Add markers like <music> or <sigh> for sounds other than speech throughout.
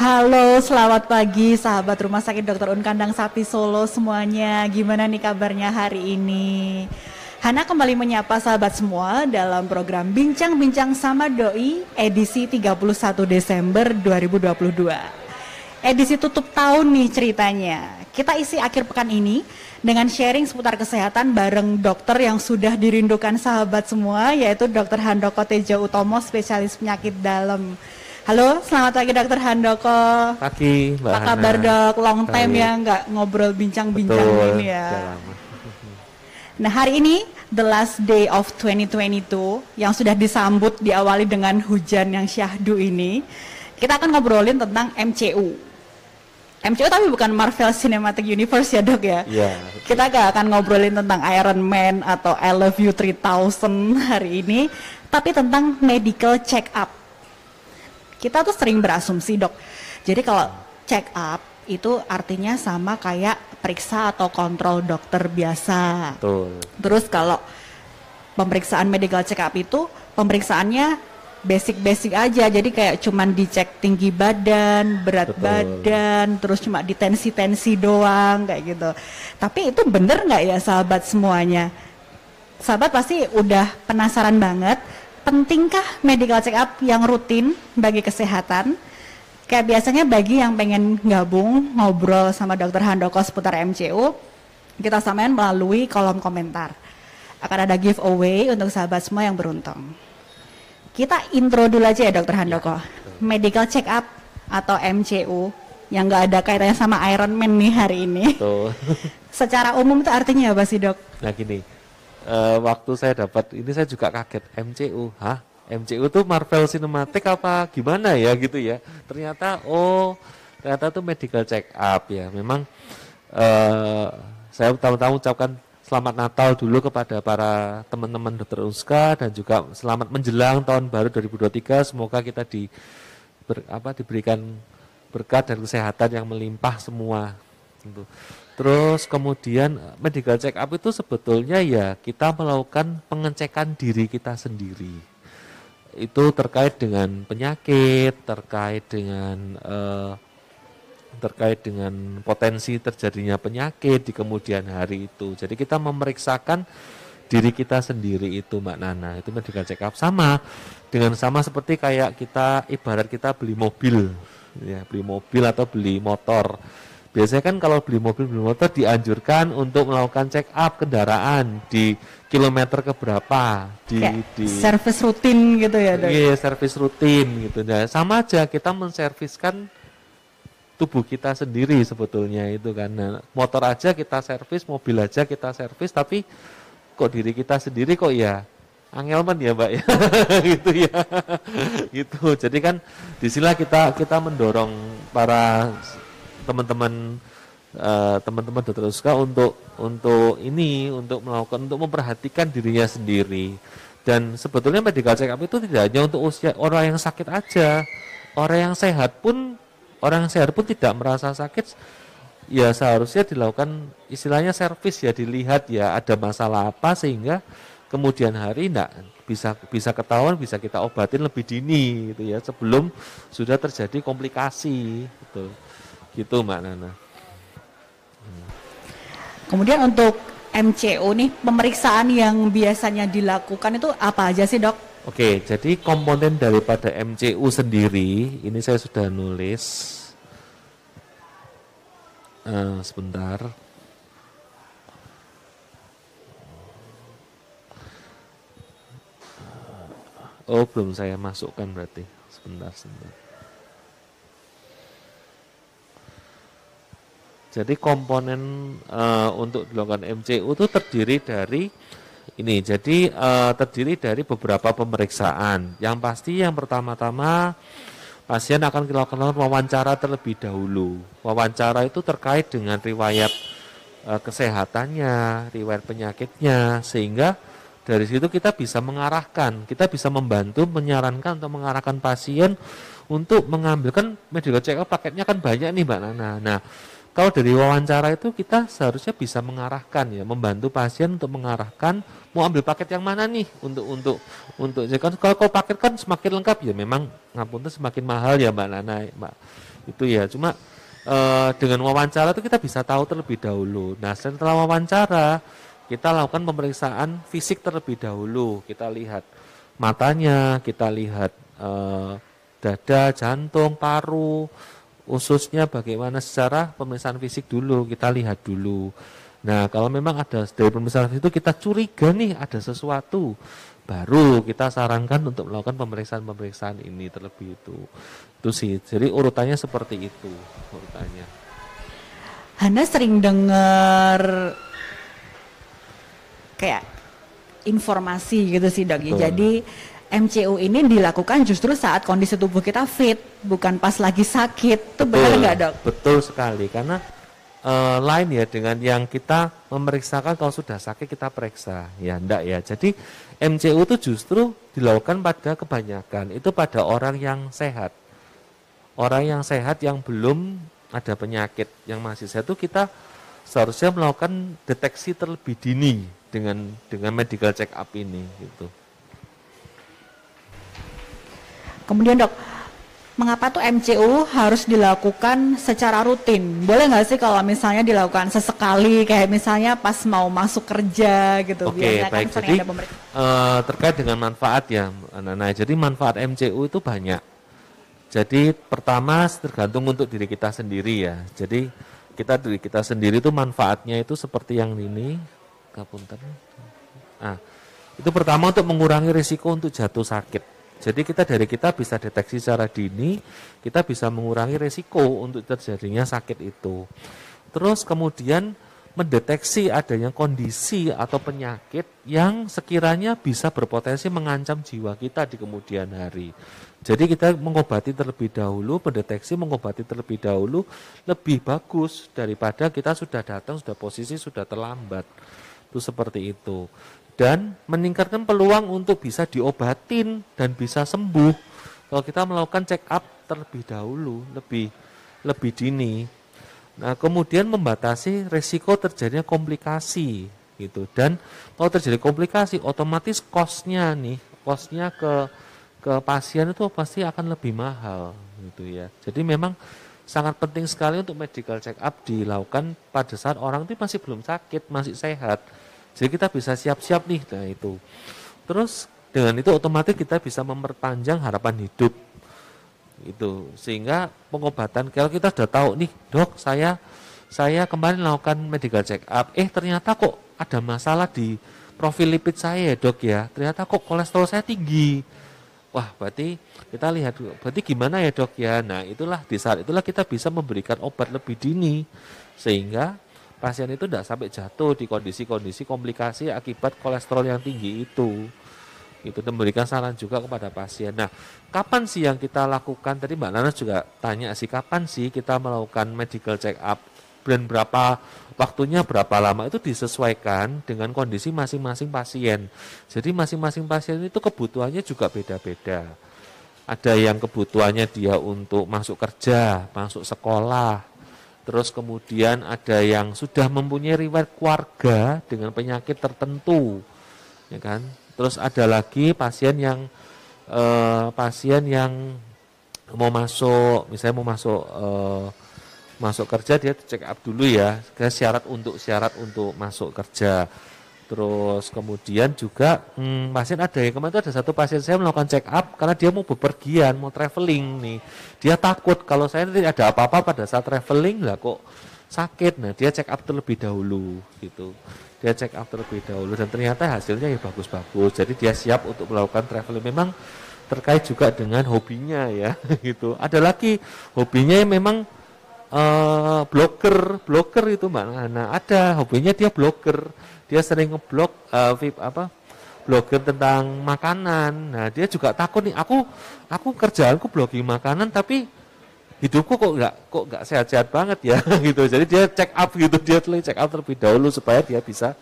Halo, selamat pagi sahabat Rumah Sakit Dr. Un Kandang Sapi Solo semuanya. Gimana nih kabarnya hari ini? Hana kembali menyapa sahabat semua dalam program Bincang-Bincang sama Doi edisi 31 Desember 2022. Edisi tutup tahun nih ceritanya. Kita isi akhir pekan ini dengan sharing seputar kesehatan bareng dokter yang sudah dirindukan sahabat semua yaitu Dr. Handoko Tejo Utomo spesialis penyakit dalam. Halo, selamat pagi Dokter Handoko. Pagi, Mbak Apa kabar dok? Long time Baik. ya nggak ngobrol bincang-bincang ini ya. lama. <laughs> Nah hari ini the last day of 2022 yang sudah disambut diawali dengan hujan yang syahdu ini. Kita akan ngobrolin tentang MCU. MCU tapi bukan Marvel Cinematic Universe ya dok ya. Iya. Kita gak akan ngobrolin tentang Iron Man atau I Love You 3000 hari ini, tapi tentang medical check up. Kita tuh sering berasumsi dok, jadi kalau check up itu artinya sama kayak periksa atau kontrol dokter biasa. Betul. Terus kalau pemeriksaan medical check up itu pemeriksaannya basic-basic aja, jadi kayak cuman dicek tinggi badan, berat Betul. badan, terus cuma ditensi-tensi doang kayak gitu. Tapi itu bener nggak ya sahabat semuanya? Sahabat pasti udah penasaran banget, pentingkah medical check up yang rutin bagi kesehatan? Kayak biasanya bagi yang pengen gabung ngobrol sama dokter Handoko seputar MCU, kita samain melalui kolom komentar. Akan ada giveaway untuk sahabat semua yang beruntung. Kita intro dulu aja ya dokter Handoko. Medical check up atau MCU yang nggak ada kaitannya sama Iron Man nih hari ini. Betul. <laughs> Secara umum itu artinya apa sih dok? Nah gini, eh, waktu saya dapat ini saya juga kaget MCU, hah? MCU tuh Marvel Cinematic apa gimana ya gitu ya? Ternyata oh ternyata tuh medical check up ya. Memang eh, saya pertama-tama ucapkan selamat Natal dulu kepada para teman-teman dokter Uska dan juga selamat menjelang tahun baru 2023. Semoga kita di ber- apa diberikan berkat dan kesehatan yang melimpah semua. Tentu. Terus kemudian eh, medical check up itu sebetulnya ya kita melakukan pengecekan diri kita sendiri. Itu terkait dengan penyakit, terkait dengan eh, terkait dengan potensi terjadinya penyakit di kemudian hari itu. Jadi kita memeriksakan diri kita sendiri itu Mbak Nana. Itu medical check up sama dengan sama seperti kayak kita ibarat kita beli mobil ya, beli mobil atau beli motor. Biasanya kan kalau beli mobil beli motor dianjurkan untuk melakukan check up kendaraan di kilometer keberapa di di service rutin gitu ya dok? Iya, servis rutin gitu. Nah, sama aja kita menserviskan tubuh kita sendiri sebetulnya itu kan. Nah, motor aja kita servis, mobil aja kita servis, tapi kok diri kita sendiri kok ya angelman ya mbak ya <laughs> gitu ya gitu jadi kan di sinilah kita kita mendorong para teman-teman eh, teman-teman dokter Uska untuk untuk ini untuk melakukan untuk memperhatikan dirinya sendiri. Dan sebetulnya medical check up itu tidak hanya untuk usia orang yang sakit aja. Orang yang sehat pun orang yang sehat pun tidak merasa sakit. Ya seharusnya dilakukan istilahnya servis ya dilihat ya ada masalah apa sehingga kemudian hari enggak bisa bisa ketahuan bisa kita obatin lebih dini gitu ya sebelum sudah terjadi komplikasi gitu gitu mbak Nana Kemudian untuk MCU nih pemeriksaan yang biasanya dilakukan itu apa aja sih dok? Oke, jadi komponen daripada MCU sendiri, ini saya sudah nulis. Eh, sebentar. Oh, belum saya masukkan berarti. Sebentar, sebentar. Jadi komponen eh, untuk dilakukan MCU itu terdiri dari ini. Jadi eh, terdiri dari beberapa pemeriksaan. Yang pasti yang pertama-tama pasien akan dilakukan wawancara terlebih dahulu. Wawancara itu terkait dengan riwayat eh, kesehatannya, riwayat penyakitnya, sehingga dari situ kita bisa mengarahkan, kita bisa membantu menyarankan atau mengarahkan pasien untuk mengambilkan medical check up paketnya kan banyak nih Mbak Nana. Nah, kalau dari wawancara itu kita seharusnya bisa mengarahkan ya, membantu pasien untuk mengarahkan mau ambil paket yang mana nih untuk untuk untuk jadi kan kalau, kalau paket kan semakin lengkap ya memang ngapunten semakin mahal ya Mbak Nana, Mbak. Itu ya cuma uh, dengan wawancara itu kita bisa tahu terlebih dahulu. Nah setelah wawancara kita lakukan pemeriksaan fisik terlebih dahulu. Kita lihat matanya kita lihat uh, dada jantung paru ususnya bagaimana secara pemeriksaan fisik dulu kita lihat dulu. Nah kalau memang ada dari pemeriksaan itu kita curiga nih ada sesuatu. Baru kita sarankan untuk melakukan pemeriksaan-pemeriksaan ini terlebih itu. Itu sih. Jadi urutannya seperti itu urutannya. Anda sering dengar kayak informasi gitu sih dok. Ya jadi MCU ini dilakukan justru saat kondisi tubuh kita fit, bukan pas lagi sakit. Itu benar nggak dok? Betul sekali, karena uh, lain ya dengan yang kita memeriksakan kalau sudah sakit kita periksa, ya enggak ya. Jadi MCU itu justru dilakukan pada kebanyakan, itu pada orang yang sehat. Orang yang sehat yang belum ada penyakit yang masih sehat itu kita seharusnya melakukan deteksi terlebih dini dengan dengan medical check up ini gitu. Kemudian dok, mengapa tuh MCU harus dilakukan secara rutin? Boleh nggak sih kalau misalnya dilakukan sesekali, kayak misalnya pas mau masuk kerja gitu? Oke, okay, baik. Kan jadi uh, terkait dengan manfaat ya, nah, jadi manfaat MCU itu banyak. Jadi pertama tergantung untuk diri kita sendiri ya. Jadi kita diri kita sendiri itu manfaatnya itu seperti yang ini, kapunten. Nah, itu pertama untuk mengurangi risiko untuk jatuh sakit. Jadi kita dari kita bisa deteksi secara dini, kita bisa mengurangi resiko untuk terjadinya sakit itu. Terus kemudian mendeteksi adanya kondisi atau penyakit yang sekiranya bisa berpotensi mengancam jiwa kita di kemudian hari. Jadi kita mengobati terlebih dahulu, mendeteksi mengobati terlebih dahulu lebih bagus daripada kita sudah datang, sudah posisi sudah terlambat. Itu seperti itu dan meningkatkan peluang untuk bisa diobatin dan bisa sembuh kalau kita melakukan check up terlebih dahulu, lebih lebih dini. Nah, kemudian membatasi resiko terjadinya komplikasi gitu. Dan kalau terjadi komplikasi, otomatis kosnya nih, kosnya ke ke pasien itu pasti akan lebih mahal gitu ya. Jadi memang sangat penting sekali untuk medical check up dilakukan pada saat orang itu masih belum sakit, masih sehat jadi kita bisa siap-siap nih, nah itu. Terus dengan itu otomatis kita bisa memperpanjang harapan hidup. Itu sehingga pengobatan kalau kita sudah tahu nih, Dok, saya saya kemarin melakukan medical check up, eh ternyata kok ada masalah di profil lipid saya, Dok ya. Ternyata kok kolesterol saya tinggi. Wah, berarti kita lihat berarti gimana ya, Dok ya? Nah, itulah di saat itulah kita bisa memberikan obat lebih dini sehingga pasien itu tidak sampai jatuh di kondisi-kondisi komplikasi akibat kolesterol yang tinggi itu itu memberikan saran juga kepada pasien. Nah, kapan sih yang kita lakukan? Tadi Mbak Nana juga tanya sih, kapan sih kita melakukan medical check up dan berapa waktunya berapa lama itu disesuaikan dengan kondisi masing-masing pasien. Jadi masing-masing pasien itu kebutuhannya juga beda-beda. Ada yang kebutuhannya dia untuk masuk kerja, masuk sekolah, Terus kemudian ada yang sudah mempunyai riwayat keluarga dengan penyakit tertentu, ya kan? Terus ada lagi pasien yang eh, pasien yang mau masuk, misalnya mau masuk eh, masuk kerja dia cek up dulu ya, syarat untuk syarat untuk masuk kerja. Terus kemudian juga hmm, pasien ada yang kemarin ada satu pasien saya melakukan check up karena dia mau bepergian, mau traveling nih. Dia takut kalau saya nanti ada apa-apa pada saat traveling lah kok sakit. Nah dia check up terlebih dahulu gitu. Dia check up terlebih dahulu dan ternyata hasilnya ya bagus-bagus. Jadi dia siap untuk melakukan traveling. Memang terkait juga dengan hobinya ya <laughs> gitu. Ada lagi hobinya yang memang uh, blogger, blogger itu mbak Nah ada hobinya dia blogger dia sering ngeblok uh, VIP apa blogger tentang makanan. Nah, dia juga takut nih, aku aku kerjaanku blogging makanan tapi hidupku kok nggak kok nggak sehat-sehat banget ya <laughs> gitu. Jadi dia check up gitu, dia check up terlebih dahulu supaya dia bisa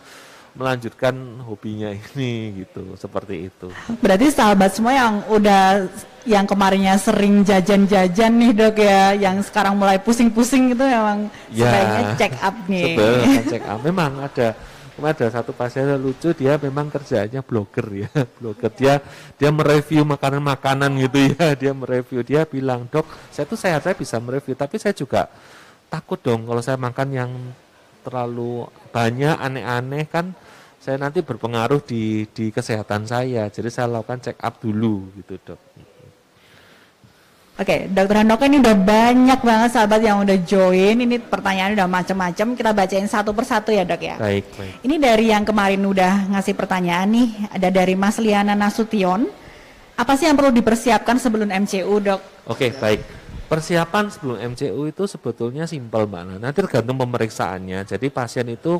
melanjutkan hobinya <laughs> ini gitu seperti itu. Berarti sahabat semua yang udah yang kemarinnya sering jajan-jajan nih dok ya, yang sekarang mulai pusing-pusing itu memang ya, sebaiknya check up nih. Sebenarnya <laughs> check up memang ada ada satu pasien lucu, dia memang kerjanya blogger ya, <laughs> blogger dia dia mereview makanan-makanan gitu ya, dia mereview dia bilang dok, saya tuh sehat saya bisa mereview, tapi saya juga takut dong kalau saya makan yang terlalu banyak aneh-aneh kan saya nanti berpengaruh di di kesehatan saya, jadi saya lakukan check up dulu gitu dok. Oke, Dokter Handoko ini udah banyak banget sahabat yang udah join. Ini pertanyaan udah macam-macam. Kita bacain satu persatu ya dok ya. Baik, baik. Ini dari yang kemarin udah ngasih pertanyaan nih. Ada dari Mas Liana Nasution. Apa sih yang perlu dipersiapkan sebelum MCU dok? Oke, baik. Persiapan sebelum MCU itu sebetulnya simpel mbak Nana. Nanti tergantung pemeriksaannya. Jadi pasien itu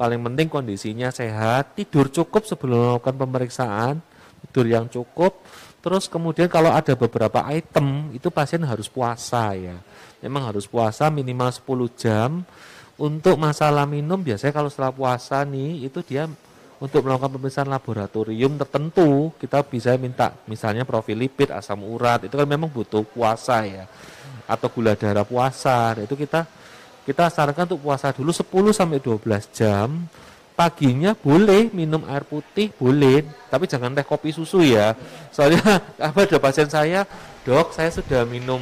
paling penting kondisinya sehat, tidur cukup sebelum melakukan pemeriksaan, tidur yang cukup Terus kemudian kalau ada beberapa item itu pasien harus puasa ya. Memang harus puasa minimal 10 jam. Untuk masalah minum biasanya kalau setelah puasa nih itu dia untuk melakukan pemeriksaan laboratorium tertentu kita bisa minta misalnya profil lipid, asam urat itu kan memang butuh puasa ya. Atau gula darah puasa. Nah, itu kita kita sarankan untuk puasa dulu 10 sampai 12 jam paginya boleh minum air putih boleh tapi jangan teh kopi susu ya soalnya <laughs> apa ada pasien saya dok saya sudah minum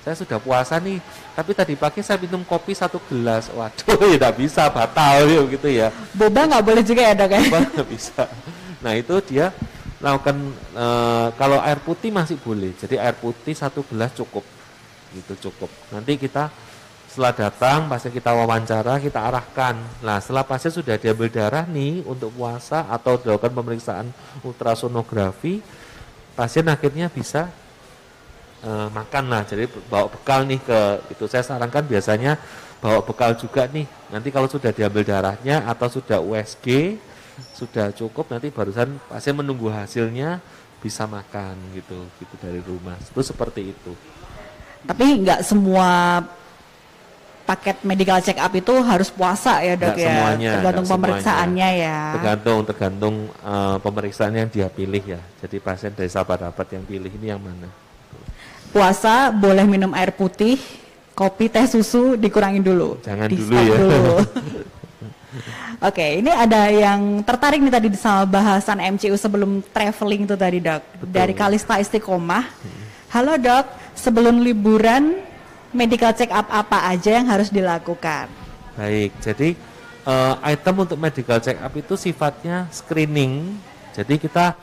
saya sudah puasa nih tapi tadi pagi saya minum kopi satu gelas. Waduh <laughs> ya tidak bisa batal ya gitu ya. Boba nggak boleh juga ya dok ya? Boba nggak bisa. Nah itu dia lakukan e, kalau air putih masih boleh. Jadi air putih satu gelas cukup. Gitu cukup. Nanti kita setelah datang, pasien kita wawancara, kita arahkan. Nah, setelah pasien sudah diambil darah nih untuk puasa atau dilakukan pemeriksaan ultrasonografi, pasien akhirnya bisa uh, makan lah. Jadi bawa bekal nih ke itu saya sarankan biasanya bawa bekal juga nih. Nanti kalau sudah diambil darahnya atau sudah USG sudah cukup nanti barusan pasien menunggu hasilnya bisa makan gitu gitu dari rumah. Itu seperti itu. Tapi nggak semua paket medical check up itu harus puasa ya dok ya semuanya, tergantung pemeriksaannya ya tergantung tergantung uh, pemeriksaan yang dia pilih ya jadi pasien dari sahabat sahabat yang pilih ini yang mana puasa boleh minum air putih kopi teh susu dikurangin dulu jangan dulu ya dulu. <laughs> Oke, ini ada yang tertarik nih tadi sama bahasan MCU sebelum traveling itu tadi dok. Betul. Dari Kalista Istiqomah. Halo dok, sebelum liburan medical check up apa aja yang harus dilakukan? Baik, jadi uh, item untuk medical check up itu sifatnya screening. Jadi kita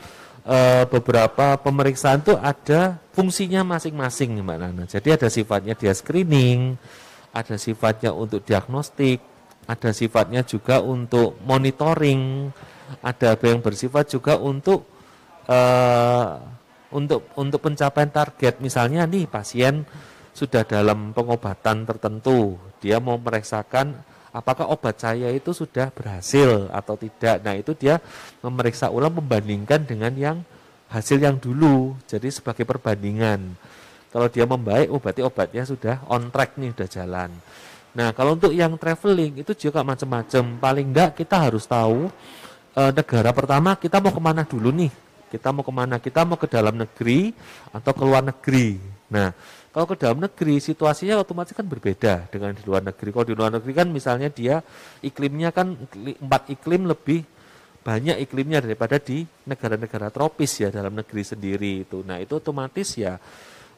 uh, beberapa pemeriksaan itu ada fungsinya masing-masing Mbak Nana. Jadi ada sifatnya dia screening, ada sifatnya untuk diagnostik, ada sifatnya juga untuk monitoring, ada yang bersifat juga untuk uh, untuk untuk pencapaian target. Misalnya nih pasien sudah dalam pengobatan tertentu, dia mau memeriksakan apakah obat saya itu sudah berhasil atau tidak. Nah, itu dia memeriksa ulang membandingkan dengan yang hasil yang dulu. Jadi sebagai perbandingan. Kalau dia membaik, oh berarti obatnya sudah on track nih, sudah jalan. Nah, kalau untuk yang traveling itu juga macam-macam. Paling enggak kita harus tahu e, negara pertama kita mau ke mana dulu nih. Kita mau ke mana? Kita mau ke dalam negeri atau ke luar negeri. Nah, kalau ke dalam negeri situasinya otomatis kan berbeda dengan di luar negeri. Kalau di luar negeri kan misalnya dia iklimnya kan empat iklim lebih banyak iklimnya daripada di negara-negara tropis ya dalam negeri sendiri itu. Nah itu otomatis ya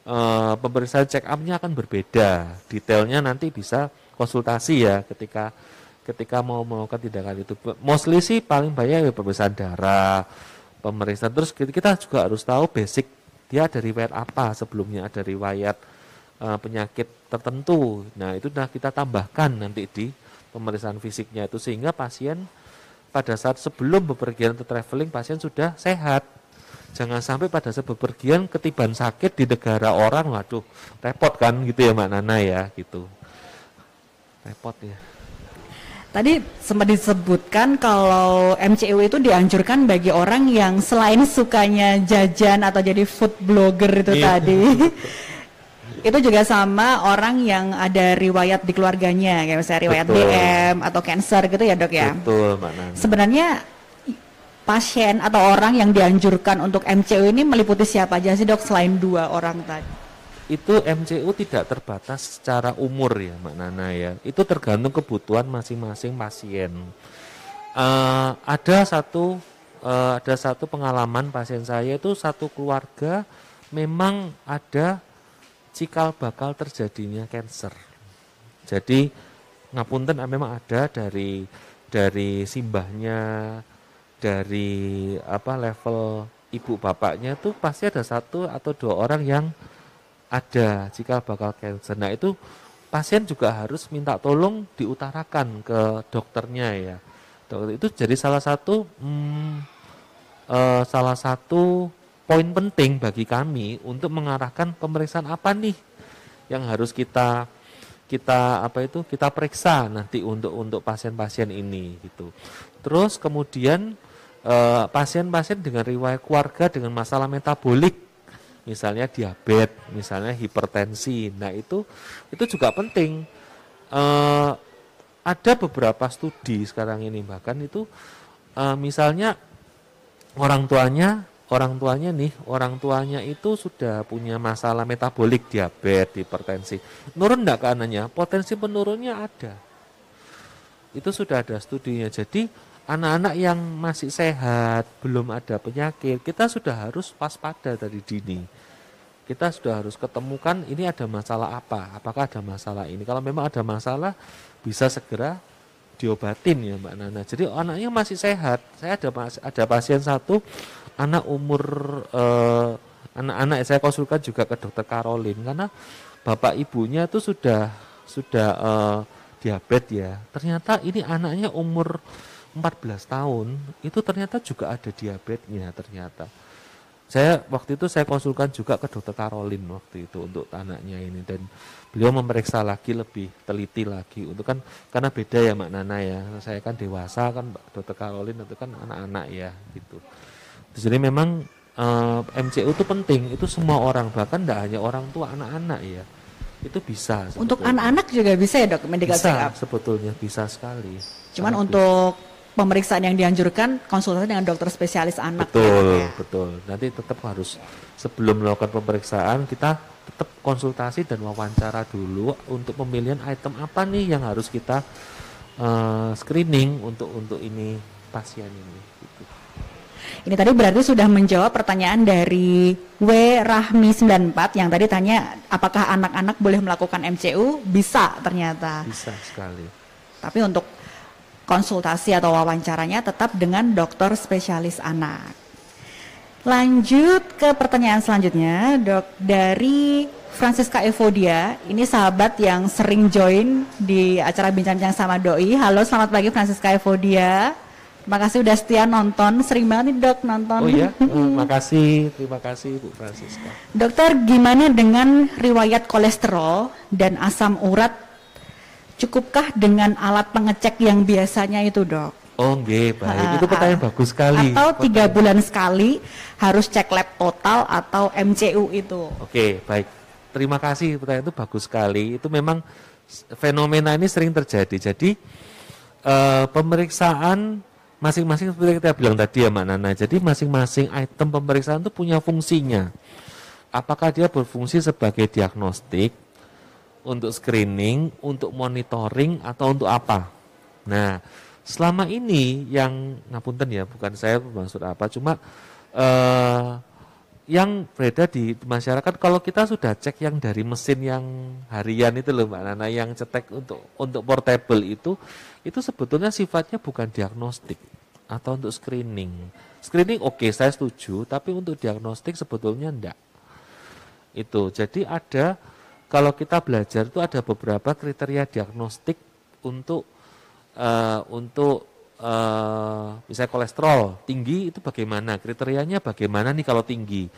e, pemeriksaan check upnya akan berbeda. Detailnya nanti bisa konsultasi ya ketika ketika mau melakukan tindakan itu. Mostly sih paling banyak ya pemeriksaan darah, pemeriksaan. Terus kita juga harus tahu basic dia ada riwayat apa sebelumnya ada riwayat uh, penyakit tertentu. Nah itu nah kita tambahkan nanti di pemeriksaan fisiknya itu sehingga pasien pada saat sebelum bepergian atau traveling pasien sudah sehat. Jangan sampai pada saat bepergian ketiban sakit di negara orang waduh repot kan gitu ya Mbak Nana ya gitu. Repot ya Tadi sempat disebutkan kalau MCU itu dianjurkan bagi orang yang selain sukanya jajan atau jadi food blogger itu yeah. tadi. <laughs> itu juga sama orang yang ada riwayat di keluarganya, kayak misalnya riwayat Betul. DM atau cancer gitu ya dok ya. Betul, Mbak Sebenarnya pasien atau orang yang dianjurkan untuk MCU ini meliputi siapa aja sih dok selain dua orang tadi? Itu MCU tidak terbatas secara umur ya Mbak Nana ya. Itu tergantung kebutuhan masing-masing pasien. uh, ada satu uh, ada satu pengalaman pasien saya itu satu keluarga memang ada cikal bakal terjadinya cancer. Jadi ngapunten ah, memang ada dari dari simbahnya dari apa level ibu bapaknya itu pasti ada satu atau dua orang yang ada cikal bakal cancer. Nah itu pasien juga harus minta tolong diutarakan ke dokternya ya. Dokter itu jadi salah satu hmm, uh, salah satu poin penting bagi kami untuk mengarahkan pemeriksaan apa nih yang harus kita kita apa itu kita periksa nanti untuk untuk pasien-pasien ini gitu. Terus kemudian eh, pasien-pasien uh, dengan riwayat keluarga dengan masalah metabolik misalnya diabetes, misalnya hipertensi. Nah, itu itu juga penting. Uh, ada beberapa studi sekarang ini bahkan itu uh, misalnya orang tuanya orang tuanya nih, orang tuanya itu sudah punya masalah metabolik, diabetes, hipertensi. Nurun enggak ke anaknya? Potensi penurunnya ada. Itu sudah ada studinya. Jadi anak-anak yang masih sehat, belum ada penyakit, kita sudah harus waspada dari dini. Kita sudah harus ketemukan ini ada masalah apa, apakah ada masalah ini. Kalau memang ada masalah, bisa segera diobatin ya Mbak Nana. Jadi anaknya masih sehat. Saya ada ada pasien satu anak umur eh, anak-anak saya konsulkan juga ke dokter Karolin karena bapak ibunya itu sudah sudah uh, diabetes ya. Ternyata ini anaknya umur 14 tahun itu ternyata juga ada diabetesnya ternyata. Saya waktu itu saya konsulkan juga ke dokter Karolin waktu itu untuk anaknya ini dan beliau memeriksa lagi lebih teliti lagi untuk kan karena beda ya Mak Nana ya. Saya kan dewasa kan dokter Karolin itu kan anak-anak ya gitu. Jadi memang uh, eh, MCU itu penting, itu semua orang bahkan tidak hanya orang tua, anak-anak ya. Itu bisa. Sebetulnya. Untuk anak-anak juga bisa ya dok medical bisa, check up. sebetulnya bisa sekali. Cuman Sangat untuk bisa. Pemeriksaan yang dianjurkan konsultasi dengan dokter spesialis anak. Betul, ya, betul. Nanti tetap harus sebelum melakukan pemeriksaan kita tetap konsultasi dan wawancara dulu untuk pemilihan item apa nih yang harus kita uh, screening untuk untuk ini pasien ini. Ini tadi berarti sudah menjawab pertanyaan dari W Rahmi 94 yang tadi tanya apakah anak-anak boleh melakukan MCU? Bisa ternyata. Bisa sekali. Tapi untuk konsultasi atau wawancaranya tetap dengan dokter spesialis anak. Lanjut ke pertanyaan selanjutnya, Dok, dari Francisca Evodia, ini sahabat yang sering join di acara bincang-bincang sama Doi. Halo, selamat pagi Francisca Evodia. Terima kasih udah setia nonton, sering banget nih dok nonton. Oh iya, <laughs> terima kasih, terima kasih Bu Francisca. Dokter, gimana dengan riwayat kolesterol dan asam urat? Cukupkah dengan alat pengecek yang biasanya itu dok? Oh nggih, baik. Uh, itu pertanyaan uh, bagus sekali. Atau tiga bulan sekali harus cek lab total atau MCU itu. Oke, baik. Terima kasih, pertanyaan itu bagus sekali. Itu memang fenomena ini sering terjadi. Jadi uh, pemeriksaan masing-masing seperti kita bilang tadi ya Mbak Nana. Jadi masing-masing item pemeriksaan itu punya fungsinya. Apakah dia berfungsi sebagai diagnostik, untuk screening, untuk monitoring atau untuk apa? Nah, selama ini yang ngapunten ya, bukan saya maksud apa, cuma eh, yang beredar di masyarakat kalau kita sudah cek yang dari mesin yang harian itu loh Mbak Nana yang cetek untuk untuk portable itu itu sebetulnya sifatnya bukan diagnostik atau untuk screening. Screening oke, okay, saya setuju, tapi untuk diagnostik sebetulnya enggak. Itu. Jadi ada kalau kita belajar itu ada beberapa kriteria diagnostik untuk uh, untuk uh, misalnya kolesterol tinggi itu bagaimana? Kriterianya bagaimana nih kalau tinggi?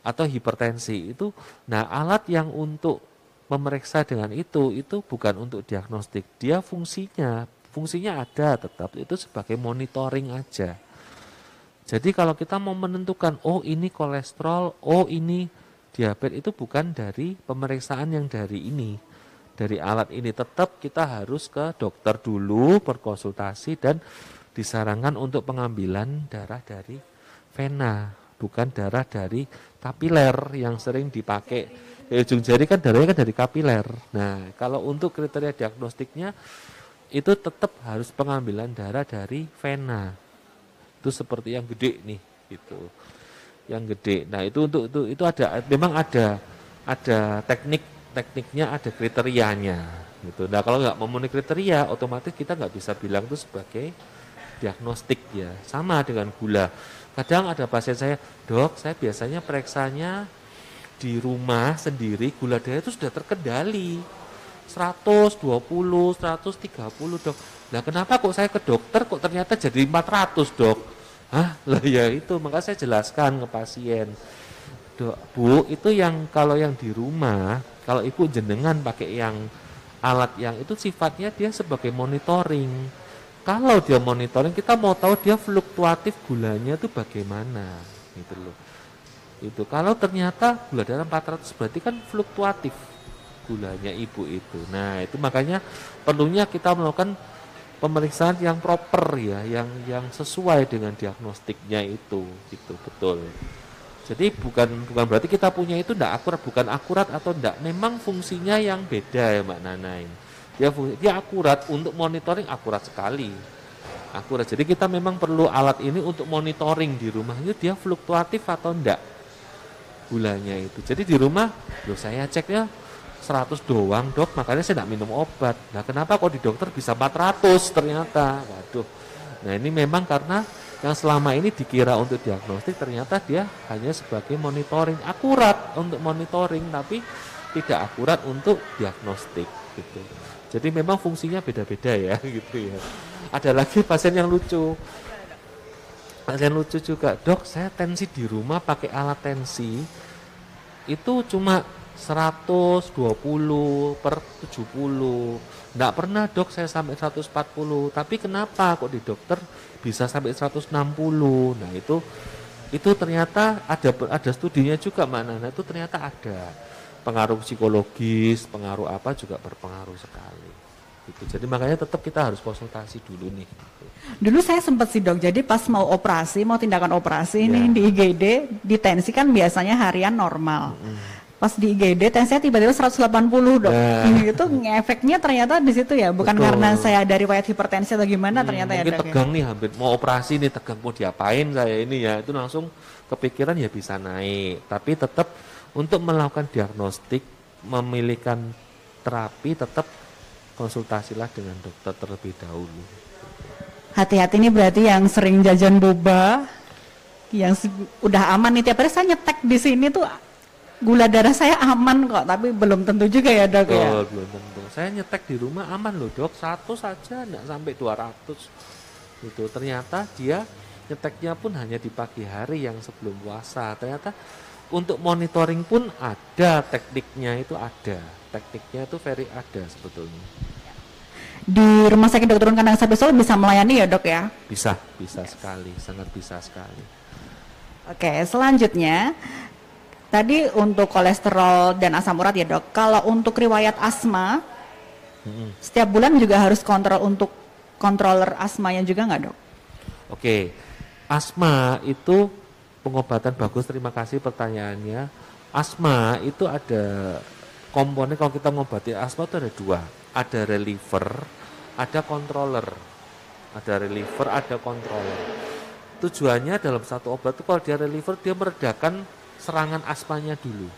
Atau hipertensi itu nah alat yang untuk memeriksa dengan itu itu bukan untuk diagnostik. Dia fungsinya fungsinya ada tetap itu sebagai monitoring aja. Jadi kalau kita mau menentukan oh ini kolesterol, oh ini diabetes itu bukan dari pemeriksaan yang dari ini, dari alat ini tetap kita harus ke dokter dulu berkonsultasi dan disarankan untuk pengambilan darah dari vena, bukan darah dari kapiler yang sering dipakai di ujung jari kan darahnya kan dari kapiler. Nah, kalau untuk kriteria diagnostiknya itu tetap harus pengambilan darah dari vena. Itu seperti yang gede nih, gitu. Yang gede. Nah, itu untuk itu itu ada memang ada ada teknik tekniknya ada kriterianya gitu. Nah kalau nggak memenuhi kriteria, otomatis kita nggak bisa bilang itu sebagai diagnostik ya. Sama dengan gula. Kadang ada pasien saya, dok, saya biasanya periksanya di rumah sendiri gula darah itu sudah terkendali 120, 130 dok. Nah kenapa kok saya ke dokter kok ternyata jadi 400 dok? Hah? Lah ya itu, maka saya jelaskan ke pasien. Dok, Bu, itu yang kalau yang di rumah, kalau ibu jenengan pakai yang alat yang itu sifatnya dia sebagai monitoring. Kalau dia monitoring, kita mau tahu dia fluktuatif gulanya itu bagaimana, gitu loh. Itu kalau ternyata gula darah 400 berarti kan fluktuatif gulanya ibu itu. Nah, itu makanya perlunya kita melakukan pemeriksaan yang proper ya, yang yang sesuai dengan diagnostiknya itu, gitu betul. Jadi bukan bukan berarti kita punya itu tidak akurat, bukan akurat atau tidak. Memang fungsinya yang beda ya Mbak Nanain. Dia fungsi, dia akurat untuk monitoring akurat sekali. Akurat. Jadi kita memang perlu alat ini untuk monitoring di rumah itu dia fluktuatif atau tidak gulanya itu. Jadi di rumah, loh saya ceknya 100 doang dok, makanya saya tidak minum obat. Nah kenapa kok di dokter bisa 400 ternyata? Waduh. Nah ini memang karena yang selama ini dikira untuk diagnostik ternyata dia hanya sebagai monitoring akurat untuk monitoring tapi tidak akurat untuk diagnostik gitu. Jadi memang fungsinya beda-beda ya <laughs> gitu ya. Ada lagi pasien yang lucu. Pasien lucu juga, dok saya tensi di rumah pakai alat tensi itu cuma 120 per 70 Nggak pernah dok saya sampai 140 Tapi kenapa kok di dokter bisa sampai 160 nah itu itu ternyata ada ada studinya juga mana nah itu ternyata ada. Pengaruh psikologis pengaruh apa juga berpengaruh sekali gitu. Jadi makanya tetap kita harus konsultasi dulu nih dulu saya sempat sih dok. Jadi pas mau operasi mau tindakan operasi ya. ini di IGD di tensi kan biasanya harian normal. -hmm pas di IGD tensinya tiba-tiba 180 dok. Nah. <laughs> Itu efeknya ternyata di situ ya, bukan Betul. karena saya dari riwayat hipertensi atau gimana hmm, ternyata ya, mungkin ya dok. tegang ya. nih hampir mau operasi nih tegang mau diapain saya ini ya itu langsung kepikiran ya bisa naik. Tapi tetap untuk melakukan diagnostik memilihkan terapi tetap konsultasilah dengan dokter terlebih dahulu. Hati-hati nih berarti yang sering jajan boba yang udah aman nih tiap hari saya nyetek di sini tuh gula darah saya aman kok, tapi belum tentu juga ya dok oh, ya. belum tentu. Saya nyetek di rumah aman loh dok, satu saja enggak sampai 200 itu. Ternyata dia nyeteknya pun hanya di pagi hari yang sebelum puasa. Ternyata untuk monitoring pun ada tekniknya itu ada, tekniknya itu very ada sebetulnya. Di rumah sakit Dr. Kandang Sapi Solo bisa melayani ya dok ya? Bisa, bisa sekali, sangat bisa sekali. Oke, selanjutnya Tadi untuk kolesterol dan asam urat ya dok. Kalau untuk riwayat asma, hmm. setiap bulan juga harus kontrol untuk controller asmanya juga nggak dok? Oke, asma itu pengobatan bagus. Terima kasih pertanyaannya. Asma itu ada komponen kalau kita ngobati asma itu ada dua. Ada reliever, ada controller. Ada reliever, ada controller. Tujuannya dalam satu obat itu kalau dia reliever dia meredakan serangan asmanya dulu.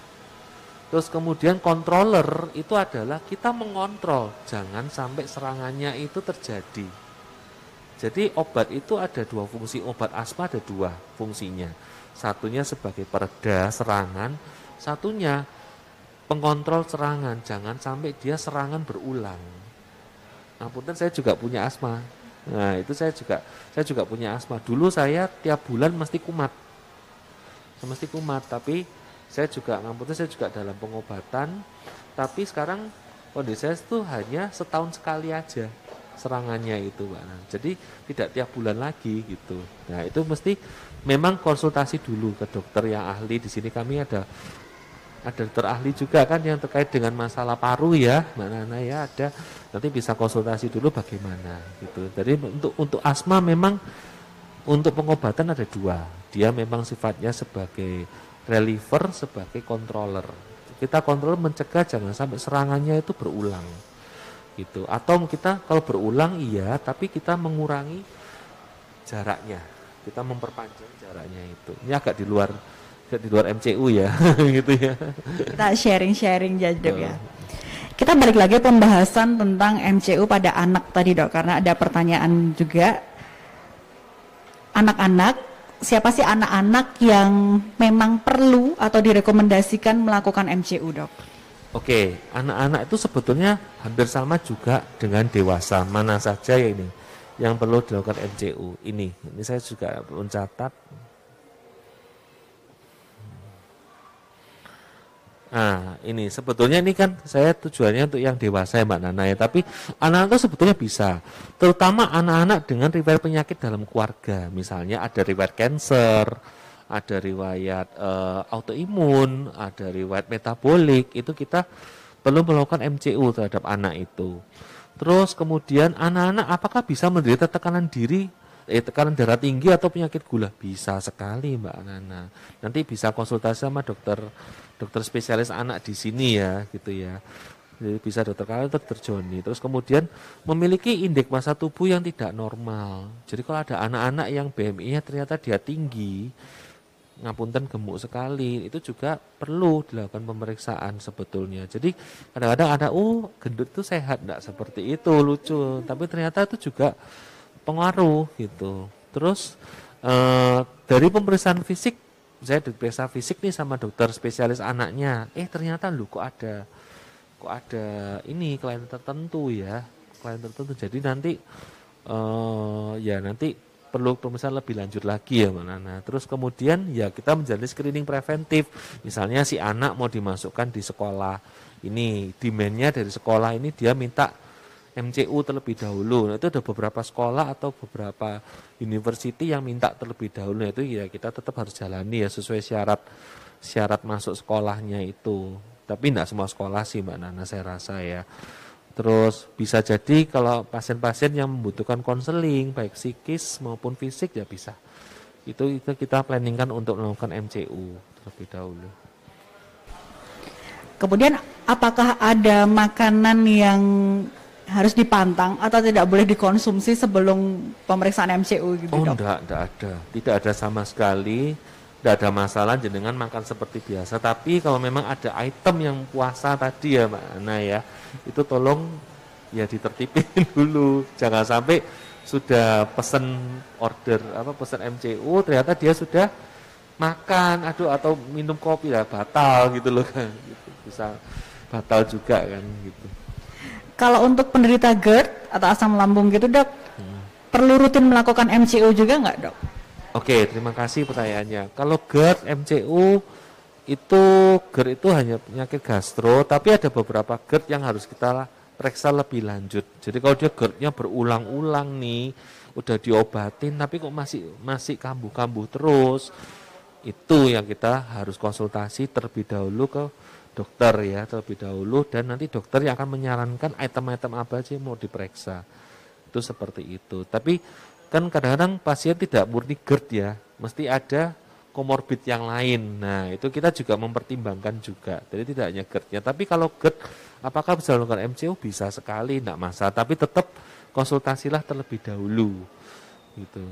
Terus kemudian controller itu adalah kita mengontrol jangan sampai serangannya itu terjadi. Jadi obat itu ada dua fungsi, obat asma ada dua fungsinya. Satunya sebagai pereda serangan, satunya pengontrol serangan, jangan sampai dia serangan berulang. Nah, punten saya juga punya asma. Nah, itu saya juga saya juga punya asma. Dulu saya tiap bulan mesti kumat semesti kumat tapi saya juga ngamputnya saya juga dalam pengobatan. Tapi sekarang kondisi saya itu hanya setahun sekali aja serangannya itu Pak. Jadi tidak tiap bulan lagi gitu. Nah itu mesti memang konsultasi dulu ke dokter yang ahli. Di sini kami ada ada dokter ahli juga kan yang terkait dengan masalah paru ya Mbak Nana ya ada. Nanti bisa konsultasi dulu bagaimana gitu. Jadi untuk untuk asma memang untuk pengobatan ada dua. Dia memang sifatnya sebagai reliever, sebagai controller. Kita kontrol mencegah jangan sampai serangannya itu berulang. gitu. Atau kita kalau berulang iya tapi kita mengurangi jaraknya. Kita memperpanjang jaraknya itu. Ini agak di luar agak di luar MCU ya <laughs> gitu ya. Kita sharing-sharing jadi ya. Kita balik lagi pembahasan tentang MCU pada anak tadi dok karena ada pertanyaan juga. Anak-anak siapa sih anak-anak yang memang perlu atau direkomendasikan melakukan MCU dok Oke, anak-anak itu sebetulnya hampir sama juga dengan dewasa. Mana saja ya ini yang perlu dilakukan MCU. Ini, ini saya juga mencatat. Nah, ini sebetulnya ini kan saya tujuannya untuk yang dewasa ya Mbak Nana ya, tapi anak-anak itu sebetulnya bisa. Terutama anak-anak dengan riwayat penyakit dalam keluarga. Misalnya ada riwayat cancer, ada riwayat uh, autoimun, ada riwayat metabolik, itu kita perlu melakukan MCU terhadap anak itu. Terus kemudian anak-anak apakah bisa menderita tekanan diri, eh, tekanan darah tinggi atau penyakit gula? Bisa sekali Mbak Nana. Nanti bisa konsultasi sama dokter dokter spesialis anak di sini ya, gitu ya. Jadi bisa dokter kalian dokter Joni. Terus kemudian memiliki indeks masa tubuh yang tidak normal. Jadi kalau ada anak-anak yang BMI-nya ternyata dia tinggi, ngapunten gemuk sekali itu juga perlu dilakukan pemeriksaan sebetulnya jadi kadang-kadang ada oh gendut itu sehat enggak seperti itu lucu tapi ternyata itu juga pengaruh gitu terus eh, dari pemeriksaan fisik saya diperiksa fisik nih sama dokter spesialis anaknya eh ternyata lu kok ada kok ada ini klien tertentu ya klien tertentu jadi nanti eh, ya nanti perlu pemeriksaan lebih lanjut lagi ya Mbak Nana. Terus kemudian ya kita menjalani screening preventif. Misalnya si anak mau dimasukkan di sekolah ini demandnya dari sekolah ini dia minta MCU terlebih dahulu. Nah, itu ada beberapa sekolah atau beberapa university yang minta terlebih dahulu. Nah, itu ya kita tetap harus jalani ya sesuai syarat syarat masuk sekolahnya itu. Tapi tidak semua sekolah sih Mbak Nana saya rasa ya. Terus bisa jadi kalau pasien-pasien yang membutuhkan konseling baik psikis maupun fisik ya bisa. Itu itu kita planningkan untuk melakukan MCU terlebih dahulu. Kemudian apakah ada makanan yang harus dipantang atau tidak boleh dikonsumsi sebelum pemeriksaan MCU gitu Oh dok? enggak, enggak ada. Tidak ada sama sekali. Tidak ada masalah dengan makan seperti biasa. Tapi kalau memang ada item yang puasa tadi ya Mbak Ana ya itu tolong ya ditertipin <laughs> dulu jangan sampai sudah pesen order apa pesen MCU ternyata dia sudah makan aduh atau minum kopi lah batal gitu loh kan gitu. bisa batal juga kan gitu kalau untuk penderita GERD atau asam lambung gitu dok hmm. perlu rutin melakukan MCU juga nggak dok Oke terima kasih pertanyaannya kalau GERD MCU itu GERD itu hanya penyakit gastro, tapi ada beberapa GERD yang harus kita periksa lebih lanjut. Jadi kalau dia GERD-nya berulang-ulang nih, udah diobatin tapi kok masih masih kambuh-kambuh terus, itu yang kita harus konsultasi terlebih dahulu ke dokter ya terlebih dahulu dan nanti dokter yang akan menyarankan item-item apa aja mau diperiksa. Itu seperti itu. Tapi kan kadang-kadang pasien tidak murni GERD ya, mesti ada komorbid yang lain. Nah, itu kita juga mempertimbangkan juga. Jadi tidak hanya GERD-nya, tapi kalau GERD apakah bisa melakukan MCU? Bisa sekali, tidak masalah. Tapi tetap konsultasilah terlebih dahulu. Gitu.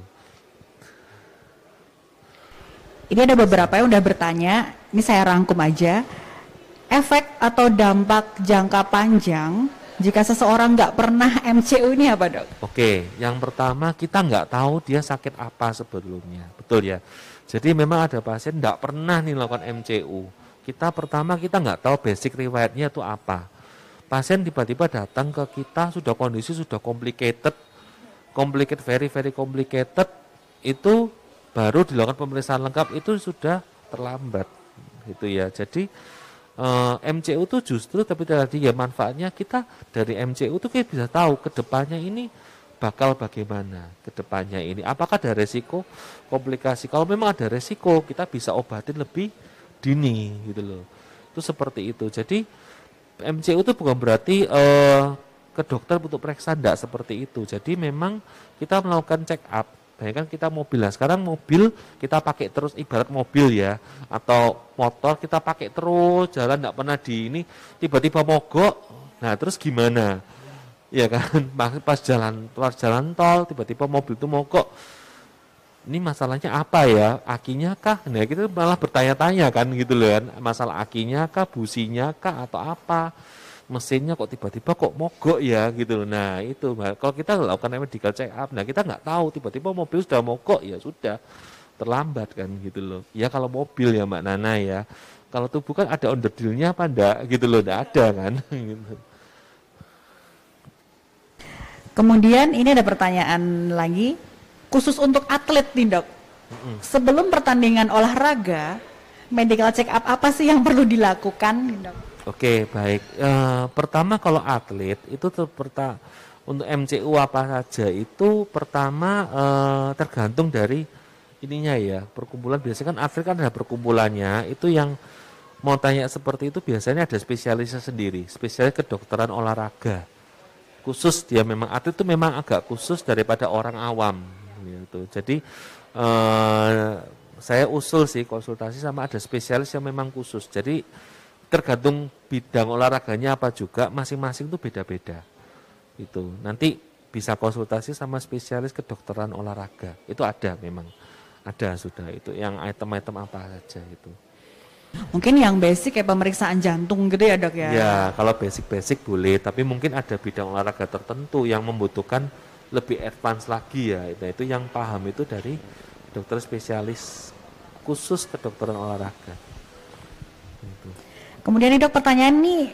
Ini ada beberapa yang udah bertanya, ini saya rangkum aja. Efek atau dampak jangka panjang jika seseorang nggak pernah MCU ini apa dok? Oke, yang pertama kita nggak tahu dia sakit apa sebelumnya, betul ya. Jadi memang ada pasien tidak pernah nih melakukan MCU. Kita pertama kita nggak tahu basic riwayatnya itu apa. Pasien tiba-tiba datang ke kita sudah kondisi sudah complicated, complicated very very complicated, itu baru dilakukan pemeriksaan lengkap itu sudah terlambat, gitu ya. Jadi eh, MCU itu justru tapi tadi ya manfaatnya kita dari MCU itu kita bisa tahu ke depannya ini bakal bagaimana ke depannya ini. Apakah ada resiko komplikasi? Kalau memang ada resiko, kita bisa obatin lebih dini gitu loh. Itu seperti itu. Jadi MCU itu bukan berarti uh, ke dokter untuk periksa tidak seperti itu. Jadi memang kita melakukan check up. Bayangkan kita mobil lah. Sekarang mobil kita pakai terus ibarat mobil ya atau motor kita pakai terus jalan tidak pernah di ini tiba-tiba mogok. Nah terus gimana? ya kan <laughs> pas jalan pas jalan tol tiba-tiba mobil itu mogok ini masalahnya apa ya akinya kah nah kita malah bertanya-tanya kan gitu loh kan masalah akinya kah businya kah atau apa mesinnya kok tiba-tiba kok mogok ya gitu loh nah itu kalau kita lakukan medical check up nah kita nggak tahu tiba-tiba mobil sudah mogok ya sudah terlambat kan gitu loh ya kalau mobil ya mbak Nana ya kalau tubuh kan ada underdealnya apa enggak gitu loh enggak ada kan <laughs> gitu. Kemudian ini ada pertanyaan lagi khusus untuk atlet nih dok. Sebelum pertandingan olahraga, medical check up apa sih yang perlu dilakukan dok? Oke baik. E, pertama kalau atlet itu seperti untuk MCU apa saja itu pertama e, tergantung dari ininya ya perkumpulan biasanya kan atlet kan ada perkumpulannya itu yang mau tanya seperti itu biasanya ada spesialisnya sendiri spesialis kedokteran olahraga khusus dia memang atlet itu memang agak khusus daripada orang awam gitu. Jadi eh, saya usul sih konsultasi sama ada spesialis yang memang khusus. Jadi tergantung bidang olahraganya apa juga masing-masing itu beda-beda. Itu nanti bisa konsultasi sama spesialis kedokteran olahraga. Itu ada memang. Ada sudah itu yang item-item apa saja itu. Mungkin yang basic kayak pemeriksaan jantung gitu ya dok ya? Ya kalau basic-basic boleh, tapi mungkin ada bidang olahraga tertentu yang membutuhkan lebih advance lagi ya itu itu yang paham itu dari dokter spesialis khusus kedokteran olahraga. Gitu. Kemudian ini dok pertanyaan ini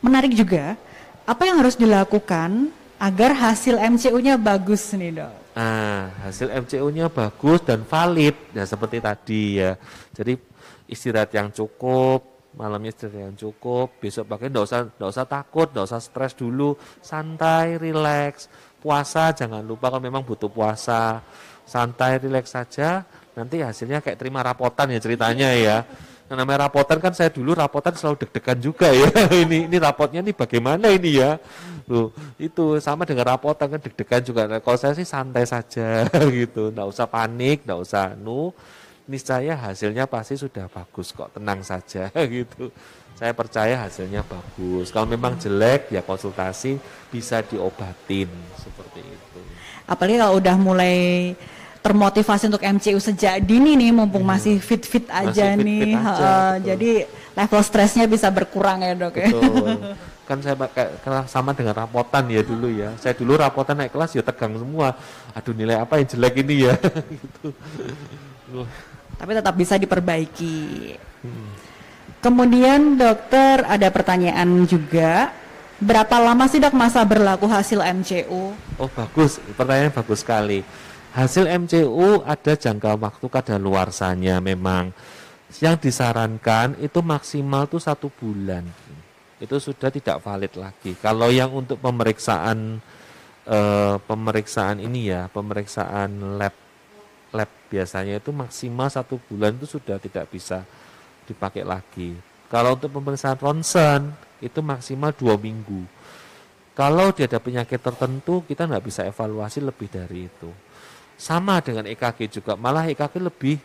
menarik juga. Apa yang harus dilakukan agar hasil MCU-nya bagus nih dok? Ah hasil MCU-nya bagus dan valid. Ya seperti tadi ya. Jadi istirahat yang cukup, malamnya istirahat yang cukup, besok pakai nggak usah nggak usah takut, nggak usah stres dulu, santai, rileks puasa jangan lupa kalau memang butuh puasa. Santai rileks saja. Nanti hasilnya kayak terima rapotan ya ceritanya ya nah, namanya rapotan kan saya dulu rapotan selalu deg-degan juga ya. <laughs> Ini ini rapotnya ini bagaimana ini ya? Loh itu sama dengan rapotan kan deg-degan juga. Nah, kalau saya sih santai saja <laughs> gitu. Nggak usah panik nggak usah nu niscaya hasilnya pasti sudah bagus kok. Tenang saja <laughs> gitu. Saya percaya hasilnya bagus. Kalau memang jelek ya konsultasi bisa diobatin. Seperti itu. Apalagi kalau udah mulai termotivasi untuk MCU sejak dini nih mumpung hmm. masih fit-fit aja fit -fit nih. Aja, uh, jadi level stresnya bisa berkurang ya, Dok ya. <laughs> kan saya pakai sama dengan rapotan ya dulu ya. Saya dulu rapotan naik kelas ya tegang semua. Aduh nilai apa yang jelek ini ya <laughs> gitu. Tapi tetap bisa diperbaiki. Hmm. Kemudian dokter ada pertanyaan juga, berapa lama sih dok masa berlaku hasil MCU? Oh bagus, pertanyaan bagus sekali. Hasil MCU ada jangka waktu kadaluarsanya memang. Yang disarankan itu maksimal tuh satu bulan. Itu sudah tidak valid lagi. Kalau yang untuk pemeriksaan eh, pemeriksaan ini ya, pemeriksaan lab lab biasanya itu maksimal satu bulan itu sudah tidak bisa dipakai lagi. Kalau untuk pemeriksaan ronsen itu maksimal dua minggu. Kalau dia ada penyakit tertentu kita nggak bisa evaluasi lebih dari itu. Sama dengan EKG juga, malah EKG lebih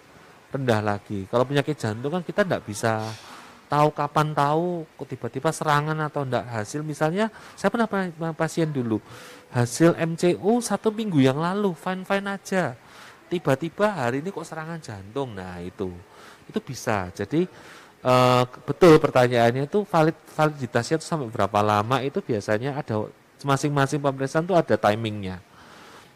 rendah lagi. Kalau penyakit jantung kan kita nggak bisa tahu kapan tahu tiba-tiba serangan atau enggak hasil misalnya saya pernah pasien dulu hasil MCU satu minggu yang lalu fine fine aja tiba-tiba hari ini kok serangan jantung nah itu itu bisa. Jadi uh, betul pertanyaannya itu valid validitasnya itu sampai berapa lama itu biasanya ada masing-masing pemeriksaan itu ada timingnya.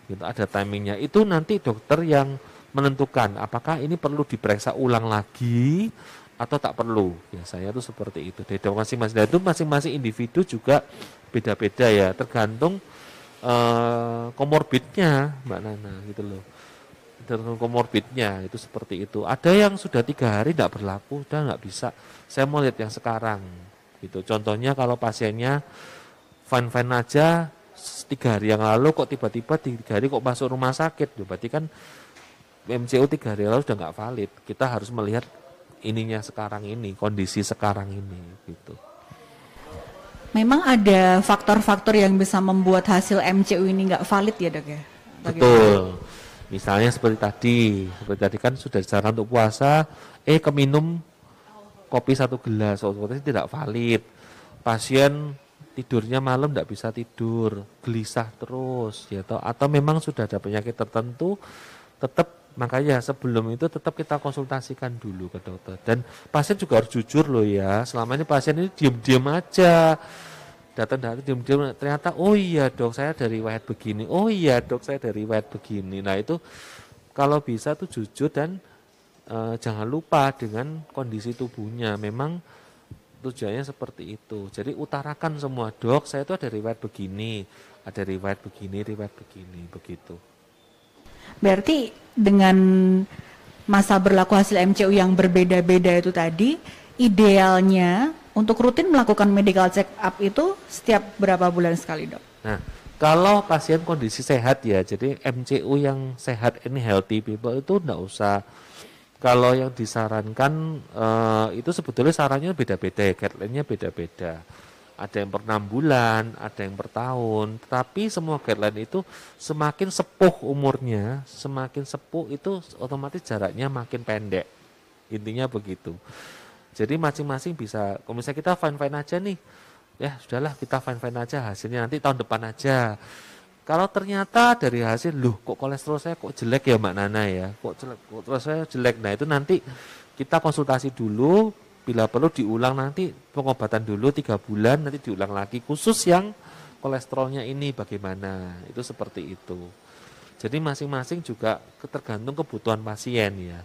Gitu, ada timingnya. Itu nanti dokter yang menentukan apakah ini perlu diperiksa ulang lagi atau tak perlu. Biasanya itu seperti itu. Dari masing-masing. Itu masing-masing individu juga beda-beda ya, tergantung uh, komorbidnya, Mbak Nana gitu loh dengan komorbidnya itu seperti itu. Ada yang sudah tiga hari tidak berlaku, sudah nggak bisa. Saya mau lihat yang sekarang. Gitu. Contohnya kalau pasiennya fine fine aja tiga hari yang lalu kok tiba-tiba tiga hari kok masuk rumah sakit, berarti kan MCU tiga hari lalu sudah nggak valid. Kita harus melihat ininya sekarang ini, kondisi sekarang ini, gitu. Memang ada faktor-faktor yang bisa membuat hasil MCU ini nggak valid ya dok ya? Betul. Misalnya seperti tadi, seperti tadi kan sudah disarankan untuk puasa, eh keminum kopi satu gelas, otomatis tidak valid. Pasien tidurnya malam tidak bisa tidur, gelisah terus, ya atau atau memang sudah ada penyakit tertentu, tetap makanya sebelum itu tetap kita konsultasikan dulu ke dokter. Dan pasien juga harus jujur loh ya selama ini pasien ini diem-diem aja. Datang datang diem-diem ternyata oh iya dok saya dari riwayat begini. Oh iya dok saya dari riwayat begini. Nah itu kalau bisa tuh jujur dan e, jangan lupa dengan kondisi tubuhnya. Memang tujuannya seperti itu jadi utarakan semua dok saya itu ada riwayat begini ada riwayat begini riwayat begini begitu Berarti dengan masa berlaku hasil MCU yang berbeda-beda itu tadi, idealnya untuk rutin melakukan medical check up itu setiap berapa bulan sekali dok? Nah, kalau pasien kondisi sehat ya, jadi MCU yang sehat ini healthy people itu tidak usah. Kalau yang disarankan uh, itu sebetulnya sarannya beda-beda, guideline-nya beda-beda ada yang per enam bulan, ada yang per tahun. Tapi semua guideline itu semakin sepuh umurnya, semakin sepuh itu otomatis jaraknya makin pendek. Intinya begitu. Jadi masing-masing bisa, kalau misalnya kita fine-fine aja nih, ya sudahlah kita fine-fine aja hasilnya nanti tahun depan aja. Kalau ternyata dari hasil, loh kok kolesterol saya kok jelek ya Mbak Nana ya, kok jelek, kolesterol saya jelek. Nah itu nanti kita konsultasi dulu, bila perlu diulang nanti pengobatan dulu tiga bulan nanti diulang lagi. Khusus yang kolesterolnya ini bagaimana? Itu seperti itu. Jadi masing-masing juga tergantung kebutuhan pasien ya.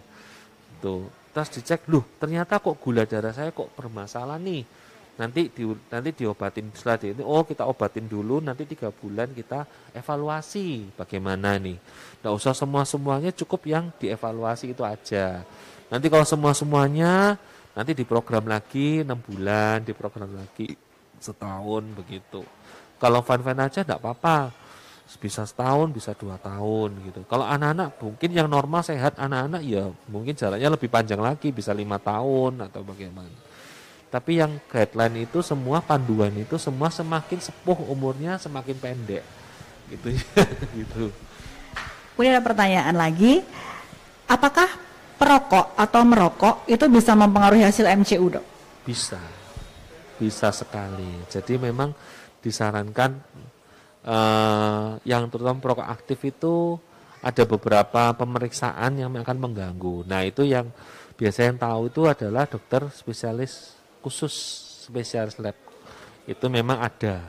Tuh terus dicek loh ternyata kok gula darah saya kok bermasalah nih nanti di, nanti diobatin setelah di ini oh kita obatin dulu nanti tiga bulan kita evaluasi bagaimana nih nggak usah semua semuanya cukup yang dievaluasi itu aja. Nanti kalau semua semuanya nanti diprogram lagi enam bulan diprogram lagi setahun begitu. Kalau fan fan aja tidak apa-apa. Bisa setahun bisa dua tahun gitu. Kalau anak-anak mungkin yang normal sehat anak-anak ya mungkin jalannya lebih panjang lagi bisa lima tahun atau bagaimana tapi yang guideline itu semua panduan itu semua semakin sepuh umurnya semakin pendek gitu <laughs> gitu kemudian ada pertanyaan lagi apakah perokok atau merokok itu bisa mempengaruhi hasil MCU dok? Bisa, bisa sekali. Jadi memang disarankan uh, yang terutama perokok aktif itu ada beberapa pemeriksaan yang akan mengganggu. Nah itu yang biasa yang tahu itu adalah dokter spesialis khusus spesialis lab. Itu memang ada.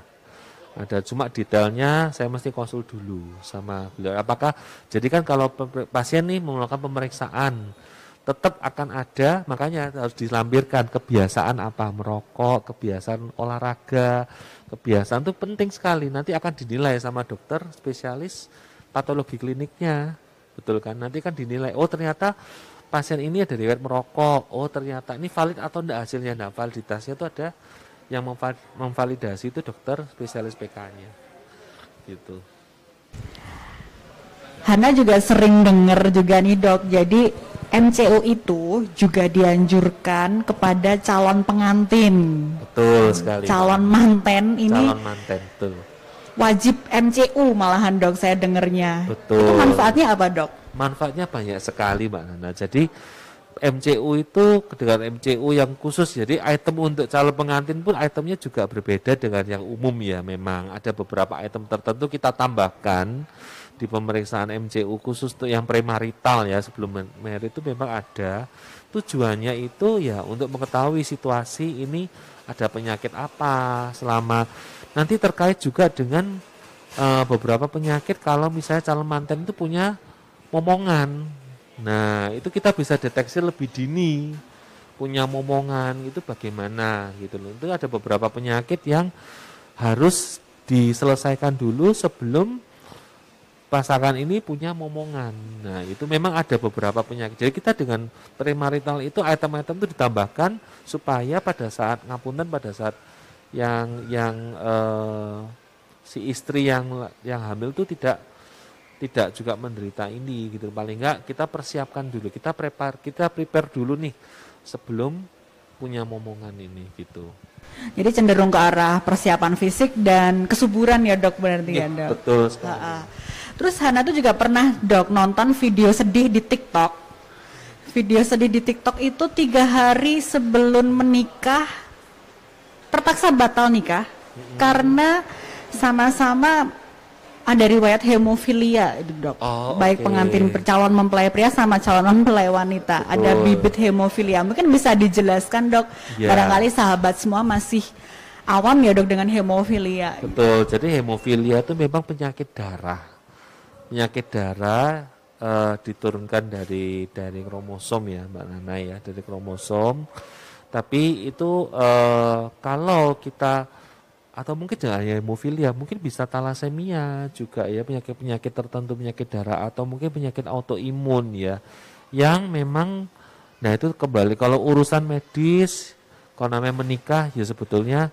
Ada. Cuma detailnya saya mesti konsul dulu sama beliau. Apakah jadi kan kalau pasien nih melakukan pemeriksaan tetap akan ada makanya harus dilampirkan kebiasaan apa merokok kebiasaan olahraga kebiasaan itu penting sekali. Nanti akan dinilai sama dokter spesialis patologi kliniknya. Betul kan? Nanti kan dinilai oh ternyata pasien ini ada riwayat merokok oh ternyata ini valid atau tidak hasilnya nah validitasnya itu ada yang memvalidasi itu dokter spesialis PK-nya. Gitu. Hana juga sering dengar juga nih dok, jadi MCO itu juga dianjurkan kepada calon pengantin. Betul sekali. Calon manten ini. Calon manten, betul. Wajib MCU malahan dok saya dengarnya. Betul. Itu manfaatnya apa dok? Manfaatnya banyak sekali mbak Nana. Jadi MCU itu dengan MCU yang khusus jadi item untuk calon pengantin pun itemnya juga berbeda dengan yang umum ya memang ada beberapa item tertentu kita tambahkan di pemeriksaan MCU khusus untuk yang premarital ya sebelum married itu memang ada tujuannya itu ya untuk mengetahui situasi ini ada penyakit apa selama nanti terkait juga dengan uh, beberapa penyakit kalau misalnya calon mantan itu punya momongan Nah, itu kita bisa deteksi lebih dini punya momongan itu bagaimana gitu loh. Itu ada beberapa penyakit yang harus diselesaikan dulu sebelum pasangan ini punya momongan. Nah, itu memang ada beberapa penyakit. Jadi kita dengan premarital itu item-item itu ditambahkan supaya pada saat ngapunten pada saat yang yang eh, si istri yang yang hamil itu tidak tidak juga menderita ini gitu. Paling enggak kita persiapkan dulu kita prepare kita prepare dulu nih sebelum punya momongan ini gitu. Jadi cenderung ke arah persiapan fisik dan kesuburan ya dok berarti ya, ya dok? betul sekali. Ha -ha. terus Hana tuh juga pernah dok nonton video sedih di TikTok. Video sedih di TikTok itu tiga hari sebelum menikah terpaksa batal nikah karena sama-sama ada riwayat hemofilia itu dok Oh, baik oke. pengantin calon mempelai pria sama calon mempelai wanita ada Betul. bibit hemofilia mungkin bisa dijelaskan dok Ya. barangkali sahabat semua masih awam ya dok dengan hemofilia Betul. Jadi hemofilia itu memang penyakit darah. Penyakit darah eh, diturunkan dari dari kromosom ya, Mbak Nana ya, dari kromosom. Tapi itu eh, kalau kita atau mungkin jangan hanya hemofilia, mungkin bisa talasemia juga ya, penyakit-penyakit tertentu penyakit darah atau mungkin penyakit autoimun ya. Yang memang nah itu kembali kalau urusan medis kalau namanya menikah ya sebetulnya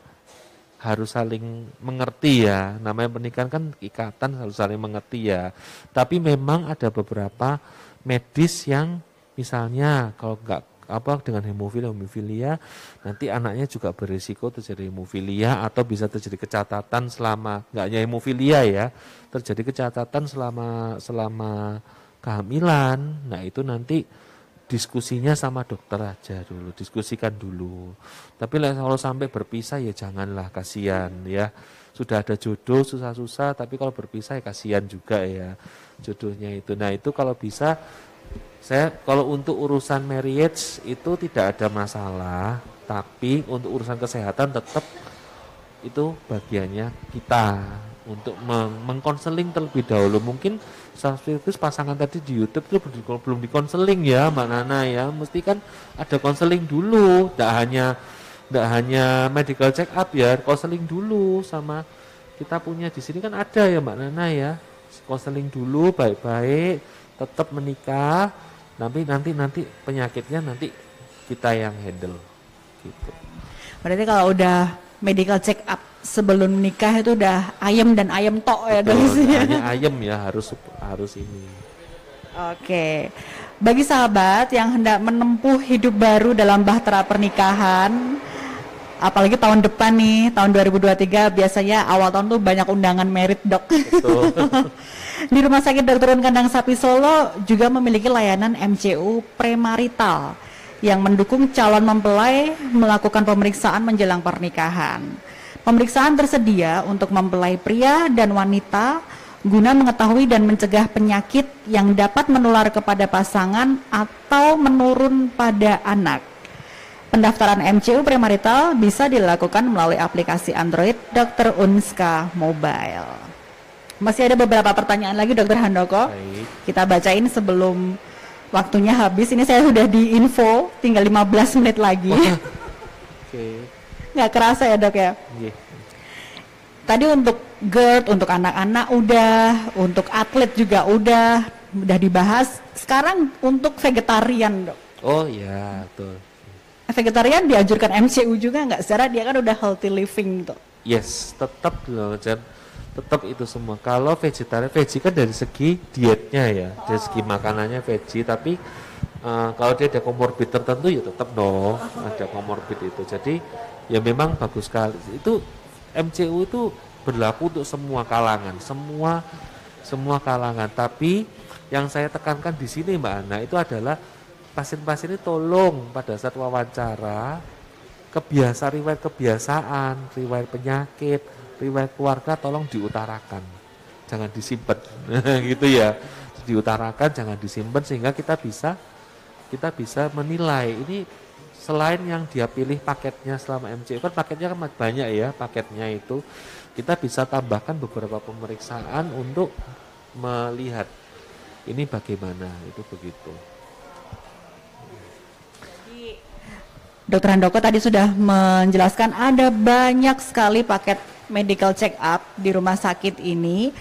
harus saling mengerti ya. Namanya pernikahan kan ikatan harus saling mengerti ya. Tapi memang ada beberapa medis yang misalnya kalau nggak apa dengan hemofilia hemofilia nanti anaknya juga berisiko terjadi hemofilia atau bisa terjadi kecatatan selama nggak hanya hemofilia ya terjadi kecatatan selama selama kehamilan nah itu nanti diskusinya sama dokter aja dulu, diskusikan dulu. Tapi kalau sampai berpisah ya janganlah kasihan ya. Sudah ada jodoh susah-susah, tapi kalau berpisah ya kasihan juga ya jodohnya itu. Nah itu kalau bisa saya kalau untuk urusan marriage itu tidak ada masalah, tapi untuk urusan kesehatan tetap itu bagiannya kita untuk meng- mengkonseling terlebih dahulu. Mungkin sekaligus pasangan tadi di YouTube itu belum dikonseling ya Mbak Nana ya. Mesti kan ada konseling dulu tidak hanya tidak hanya medical check up ya konseling dulu sama kita punya di sini kan ada ya Mbak Nana ya. Konseling dulu baik-baik tetap menikah nanti nanti nanti penyakitnya nanti kita yang handle gitu. Berarti kalau udah medical check up sebelum nikah itu udah ayam dan ayam tok ya isinya. hanya ayam ya harus harus ini. Oke, bagi sahabat yang hendak menempuh hidup baru dalam bahtera pernikahan, apalagi tahun depan nih, tahun 2023 biasanya awal tahun tuh banyak undangan merit dok. <laughs> Di Rumah Sakit Dr. Un Kandang Sapi Solo juga memiliki layanan MCU premarital yang mendukung calon mempelai melakukan pemeriksaan menjelang pernikahan. Pemeriksaan tersedia untuk mempelai pria dan wanita guna mengetahui dan mencegah penyakit yang dapat menular kepada pasangan atau menurun pada anak. Pendaftaran MCU premarital bisa dilakukan melalui aplikasi Android Dr. Unska Mobile. Masih ada beberapa pertanyaan lagi Dokter Handoko. Baik. Kita bacain sebelum waktunya habis. Ini saya sudah di info, tinggal 15 menit lagi. Oke. <laughs> Nggak kerasa ya dok ya. Iya. Tadi untuk GERD, untuk anak-anak udah, untuk atlet juga udah, udah dibahas. Sekarang untuk vegetarian dok. Oh ya, betul. Vegetarian dianjurkan MCU juga nggak? Secara dia kan udah healthy living tuh. Yes, tetap loh, Jan. Tetap itu semua. Kalau vegetarian, veggie kan dari segi dietnya ya, dari segi makanannya veggie. Tapi eh, kalau dia ada komorbid tertentu ya tetap dong ada komorbid itu. Jadi ya memang bagus sekali. Itu MCU itu berlaku untuk semua kalangan, semua semua kalangan. Tapi yang saya tekankan di sini Mbak Ana itu adalah pasien-pasien ini tolong pada saat wawancara kebiasaan riwayat kebiasaan, riwayat penyakit, riwayat keluarga tolong diutarakan. Jangan disimpan. <laughs> gitu ya. Diutarakan jangan disimpan sehingga kita bisa kita bisa menilai ini selain yang dia pilih paketnya selama MCU kan paketnya kan banyak ya paketnya itu kita bisa tambahkan beberapa pemeriksaan untuk melihat ini bagaimana itu begitu. Dokter Handoko tadi sudah menjelaskan ada banyak sekali paket medical check up di rumah sakit ini.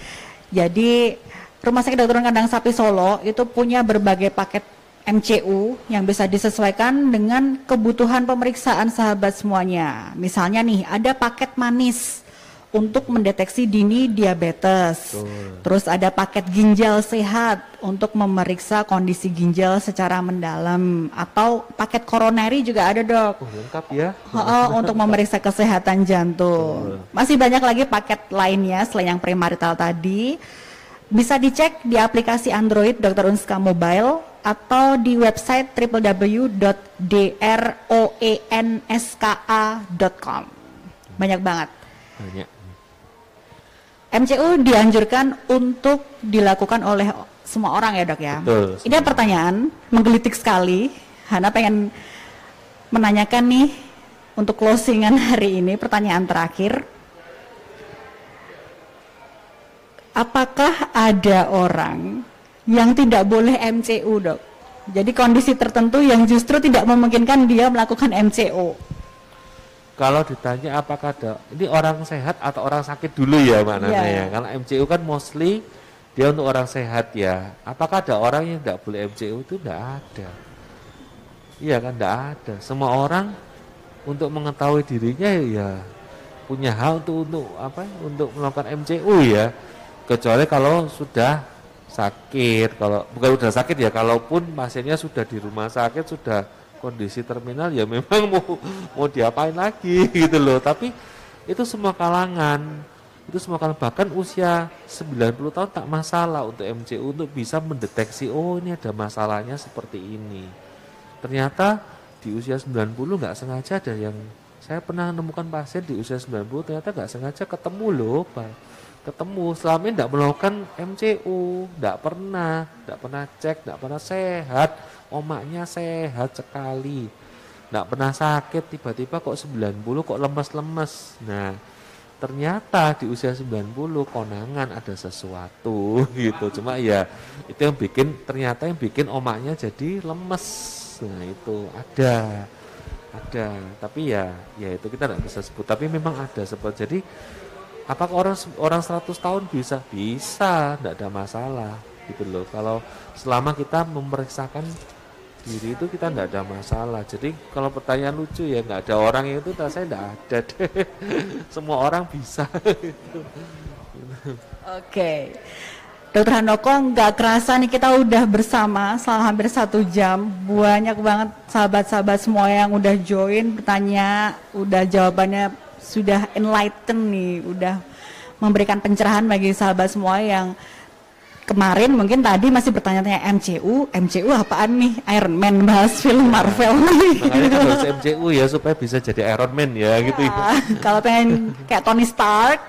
Jadi Rumah Sakit Dr. Kandang Sapi Solo itu punya berbagai paket MCU yang bisa disesuaikan dengan kebutuhan pemeriksaan sahabat semuanya. Misalnya nih, ada paket manis untuk mendeteksi dini diabetes. Betul. Terus ada paket ginjal sehat untuk memeriksa kondisi ginjal secara mendalam atau paket koroneri juga ada, Dok. Oh, lengkap ya. Oh, untuk memeriksa kesehatan jantung. Masih banyak lagi paket lainnya selain yang premarital tadi. Bisa dicek di aplikasi Android Dr. Unska Mobile atau di website www.droenska.com. Banyak banget. banyak. MCU dianjurkan untuk dilakukan oleh semua orang ya dok ya. Betul. Ini pertanyaan menggelitik sekali. Hana pengen menanyakan nih untuk closingan hari ini pertanyaan terakhir. Apakah ada orang yang tidak boleh MCU dok? Jadi kondisi tertentu yang justru tidak memungkinkan dia melakukan MCO. Kalau ditanya apakah ada ini orang sehat atau orang sakit dulu ya maknanya Iya. ya. Karena MCU kan mostly dia untuk orang sehat ya. Apakah ada orang yang tidak boleh MCU itu tidak ada. Iya kan tidak ada. Semua orang untuk mengetahui dirinya ya punya hak untuk untuk apa untuk melakukan MCU ya. Kecuali kalau sudah sakit, kalau bukan sudah sakit ya, kalaupun pasiennya sudah di rumah sakit sudah kondisi terminal ya memang mau mau diapain lagi gitu loh. Tapi itu semua kalangan itu semua kalangan bahkan usia 90 tahun tak masalah untuk MCU untuk bisa mendeteksi oh ini ada masalahnya seperti ini. Ternyata di usia 90 nggak sengaja ada yang saya pernah menemukan pasien di usia 90 ternyata nggak sengaja ketemu loh Pak ketemu selama ini tidak melakukan MCU tidak pernah tidak pernah cek tidak pernah sehat omaknya sehat sekali. Tidak pernah sakit tiba-tiba kok 90 kok lemes-lemes. Nah ternyata di usia 90 konangan ada sesuatu <laughs> gitu. Cuma ya itu yang bikin ternyata yang bikin omaknya jadi lemes. Nah itu ada ada. Tapi ya ya itu kita tidak bisa sebut. Tapi memang ada seperti jadi apakah orang orang 100 tahun bisa? Bisa tidak ada masalah gitu loh. Kalau selama kita memeriksakan diri itu kita tidak ada masalah jadi kalau pertanyaan lucu ya nggak ada orang itu saya tidak ada deh <laughs> semua orang bisa Oke. Dokter Handoko nggak kerasa nih kita udah bersama selama hampir satu jam. Banyak banget sahabat-sahabat semua yang udah join bertanya, udah jawabannya sudah enlighten nih, udah memberikan pencerahan bagi sahabat semua yang kemarin mungkin tadi masih bertanya-tanya MCU, MCU apaan nih? Iron Man bahas film Marvel makanya kan harus <laughs> MCU ya supaya bisa jadi Iron Man ya gitu ya Kalau pengen kayak Tony Stark,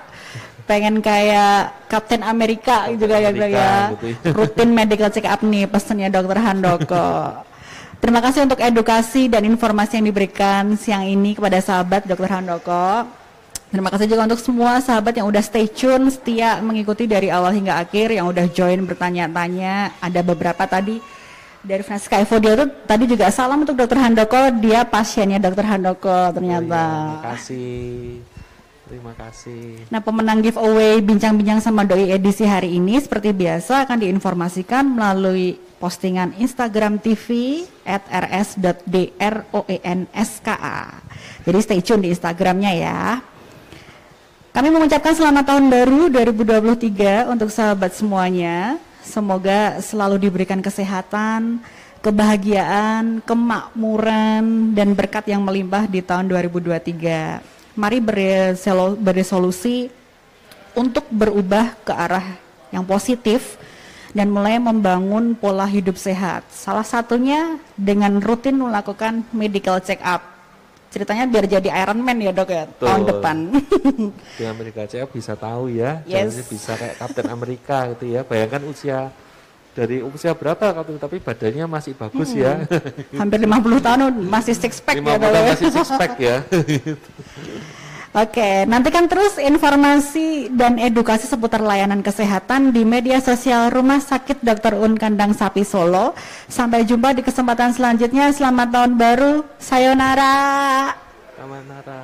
pengen kayak Captain gitu kayak gitu Amerika ya. gitu ya. <laughs> Rutin medical check up nih pesennya Dokter Handoko. Terima kasih untuk edukasi dan informasi yang diberikan siang ini kepada sahabat Dokter Handoko. Terima kasih juga untuk semua sahabat yang udah stay tune, setia mengikuti dari awal hingga akhir, yang udah join bertanya-tanya. Ada beberapa tadi dari Francisca Evodia itu tadi juga salam untuk Dokter Handoko, dia pasiennya Dokter Handoko ternyata. Oh iya, terima kasih terima kasih Nah, pemenang giveaway bincang-bincang sama doi edisi hari ini seperti biasa akan diinformasikan melalui postingan Instagram TV at rs.droenska. Jadi stay tune di Instagramnya ya. Kami mengucapkan selamat tahun baru 2023 untuk sahabat semuanya. Semoga selalu diberikan kesehatan, kebahagiaan, kemakmuran, dan berkat yang melimpah di tahun 2023. Mari beresolu- beresolusi untuk berubah ke arah yang positif dan mulai membangun pola hidup sehat. Salah satunya dengan rutin melakukan medical check up. Ceritanya biar jadi Iron Man ya dok ya tahun Betul. depan. <laughs> di Amerika CF bisa tahu ya Yes. Bisa kayak Kapten Amerika gitu ya bayangkan usia dari usia berapa Kapten tapi badannya masih bagus ya Hampir 50 tahun masih six pack 50 ya tahun ya. masih six pack ya <laughs> Oke, nantikan terus informasi dan edukasi seputar layanan kesehatan di media sosial Rumah Sakit Dr. Un Kandang Sapi Solo. Sampai jumpa di kesempatan selanjutnya. Selamat tahun baru. Sayonara. Sayonara.